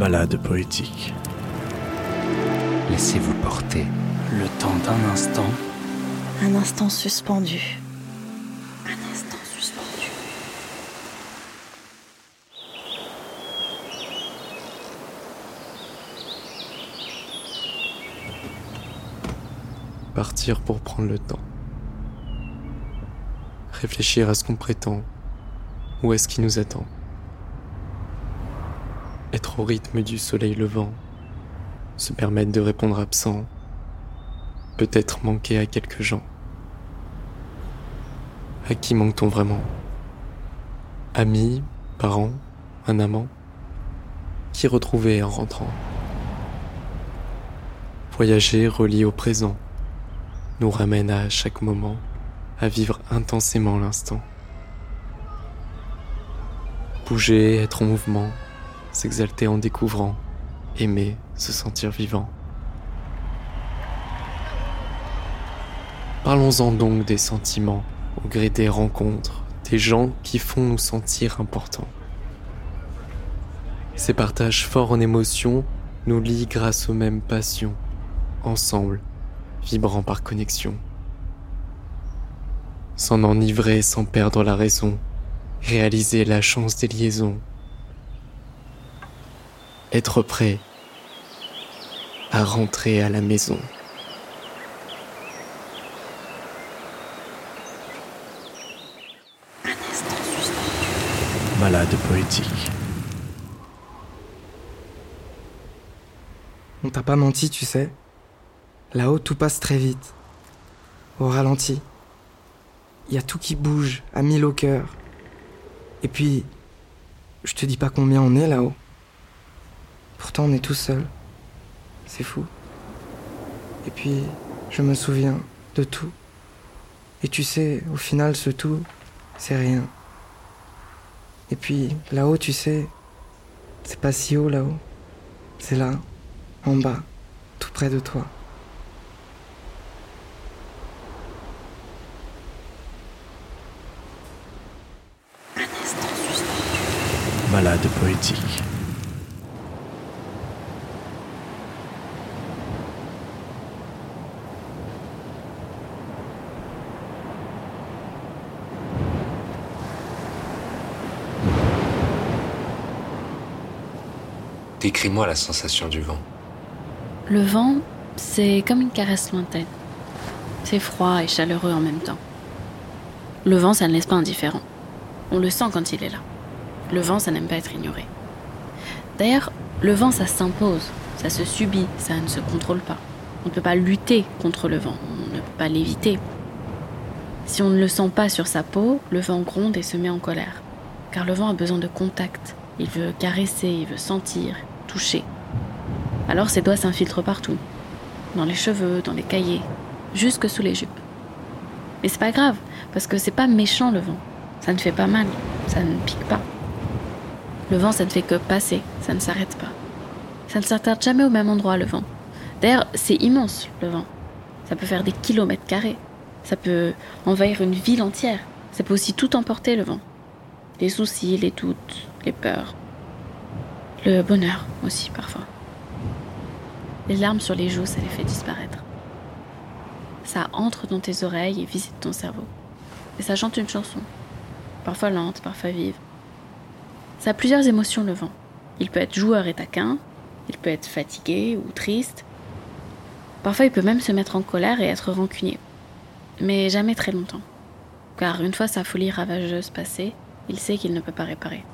Balade poétique. Laissez-vous porter. Le temps d'un instant. Un instant suspendu. Un instant suspendu. Partir pour prendre le temps. Réfléchir à ce qu'on prétend. Où est-ce qui nous attend. Être au rythme du soleil levant. Se permettre de répondre absent. Peut-être manquer à quelques gens. À qui manque-t-on vraiment? Amis, parents, un amant? Qui retrouver en rentrant? Voyager relié au présent nous ramène à chaque moment à vivre intensément l'instant. Bouger, être en mouvement, s'exalter en découvrant, aimer, se sentir vivant. Parlons-en donc des sentiments, au gré des rencontres, des gens qui font nous sentir importants. Ces partages forts en émotions nous lient grâce aux mêmes passions, ensemble, vibrant par connexion. S'en enivrer sans perdre la raison, réaliser la chance des liaisons. Être prêt à rentrer à la maison. Balade poétique. On t'a pas menti, tu sais. Là-haut, tout passe très vite. Au ralenti. Il y a tout qui bouge, à mille au cœur. Et puis, je te dis pas combien on est là-haut. Pourtant, on est tout seul. C'est fou. Et puis, je me souviens de tout. Et tu sais, au final, ce tout, c'est rien. Et puis, là-haut, tu sais, c'est pas si haut là-haut. C'est là, en bas, tout près de toi. Balade poétique. Décris-moi la sensation du vent. Le vent, c'est comme une caresse lointaine. C'est froid et chaleureux en même temps. Le vent, ça ne laisse pas indifférent. On le sent quand il est là. Le vent, ça n'aime pas être ignoré. D'ailleurs, le vent, ça s'impose, ça se subit, ça ne se contrôle pas. On ne peut pas lutter contre le vent, on ne peut pas l'éviter. Si on ne le sent pas sur sa peau, le vent gronde et se met en colère. Car le vent a besoin de contact. Il veut caresser, il veut sentir, Alors ses doigts s'infiltrent partout. Dans les cheveux, dans les cahiers, jusque sous les jupes. Mais c'est pas grave, parce que c'est pas méchant le vent. Ça ne fait pas mal, ça ne pique pas. Le vent, ça ne fait que passer, ça ne s'arrête pas. Ça ne s'attarde jamais au même endroit, le vent. D'ailleurs, c'est immense, le vent. Ça peut faire des kilomètres carrés. Ça peut envahir une ville entière. Ça peut aussi tout emporter, le vent. Les soucis, les doutes, les peurs. Le bonheur aussi, parfois. Les larmes sur les joues, ça les fait disparaître. Ça entre dans tes oreilles et visite ton cerveau. Et ça chante une chanson. Parfois lente, parfois vive. Ça a plusieurs émotions, le vent. Il peut être joueur et taquin, il peut être fatigué ou triste. Parfois, il peut même se mettre en colère et être rancunier. Mais jamais très longtemps. Car une fois sa folie ravageuse passée, il sait qu'il ne peut pas réparer.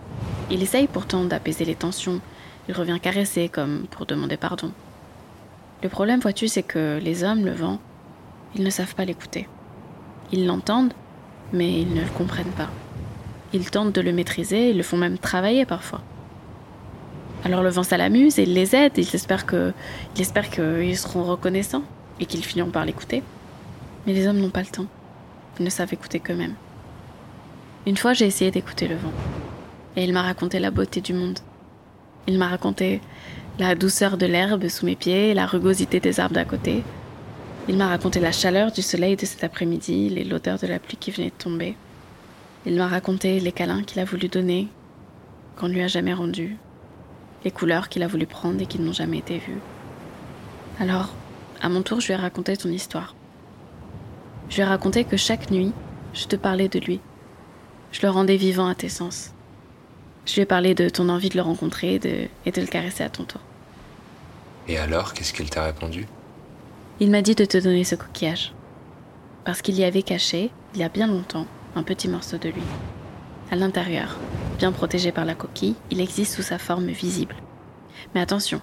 Il essaye pourtant d'apaiser les tensions. Il revient caresser comme pour demander pardon. Le problème, vois-tu, c'est que les hommes, le vent, ils ne savent pas l'écouter. Ils l'entendent, mais ils ne le comprennent pas. Ils tentent de le maîtriser, ils le font même travailler parfois. Alors le vent, ça l'amuse et il les aide, ils espèrent que, il espère qu'ils seront reconnaissants et qu'ils finiront par l'écouter. Mais les hommes n'ont pas le temps. Ils ne savent écouter qu'eux-mêmes. Une fois, j'ai essayé d'écouter le vent. Et il m'a raconté la beauté du monde. Il m'a raconté la douceur de l'herbe sous mes pieds, la rugosité des arbres d'à côté. Il m'a raconté la chaleur du soleil de cet après-midi, et l'odeur de la pluie qui venait de tomber. Il m'a raconté les câlins qu'il a voulu donner, qu'on ne lui a jamais rendus. les couleurs qu'il a voulu prendre et qui n'ont jamais été vues. Alors, à mon tour, je lui ai raconté ton histoire. Je lui ai raconté que chaque nuit, je te parlais de lui. Je le rendais vivant à tes sens. Je lui ai parlé de ton envie de le rencontrer et de, et de le caresser à ton tour. Et alors, qu'est-ce qu'il t'a répondu? Il m'a dit de te donner ce coquillage. Parce qu'il y avait caché, il y a bien longtemps, un petit morceau de lui. À l'intérieur, bien protégé par la coquille, il existe sous sa forme visible. Mais attention,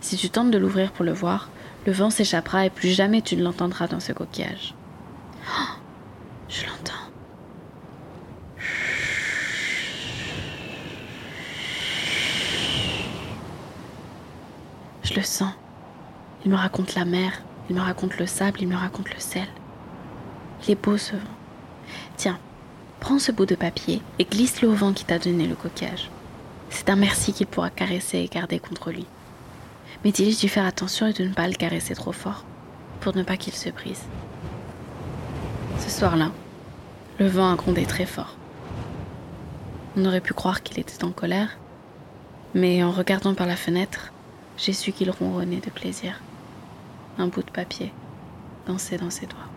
si tu tentes de l'ouvrir pour le voir, le vent s'échappera et plus jamais tu ne l'entendras dans ce coquillage. Oh, je l'entends. Je le sens. Il me raconte la mer, il me raconte le sable, il me raconte le sel. Il est beau ce vent. Tiens, prends ce bout de papier et glisse-le au vent qui t'a donné le coquillage. C'est un merci qu'il pourra caresser et garder contre lui. Mais dis-lui de faire attention et de ne pas le caresser trop fort, pour ne pas qu'il se brise. Ce soir-là, le vent a grondé très fort. On aurait pu croire qu'il était en colère, mais en regardant par la fenêtre, j'ai su qu'il ronronnait de plaisir. Un bout de papier dansait dans ses doigts.